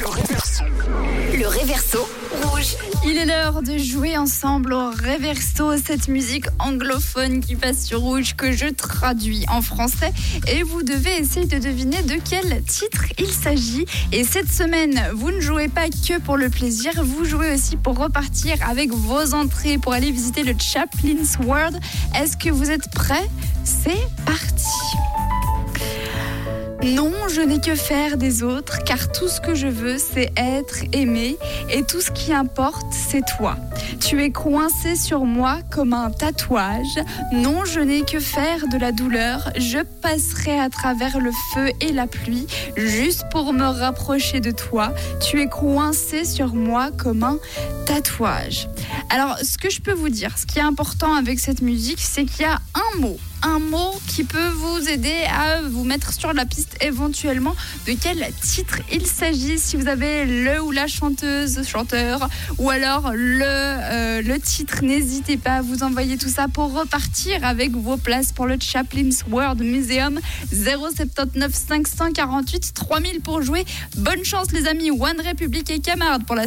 le réverso. Réverso rouge. Il est l'heure de jouer ensemble au Reverso, cette musique anglophone qui passe sur rouge que je traduis en français. Et vous devez essayer de deviner de quel titre il s'agit. Et cette semaine, vous ne jouez pas que pour le plaisir, vous jouez aussi pour repartir avec vos entrées pour aller visiter le Chaplin's World. Est-ce que vous êtes prêts? C'est parti non, je n'ai que faire des autres, car tout ce que je veux, c'est être aimé, et tout ce qui importe, c'est toi. Tu es coincé sur moi comme un tatouage. Non, je n'ai que faire de la douleur. Je passerai à travers le feu et la pluie, juste pour me rapprocher de toi. Tu es coincé sur moi comme un tatouage. Alors, ce que je peux vous dire, ce qui est important avec cette musique, c'est qu'il y a un mot un mot qui peut vous aider à vous mettre sur la piste éventuellement de quel titre il s'agit? Si vous avez le ou la chanteuse, chanteur, ou alors le, euh, le titre, n'hésitez pas à vous envoyer tout ça pour repartir avec vos places pour le Chaplin's World Museum 079 548 3000 pour jouer. Bonne chance les amis, One Republic et Camarade pour la.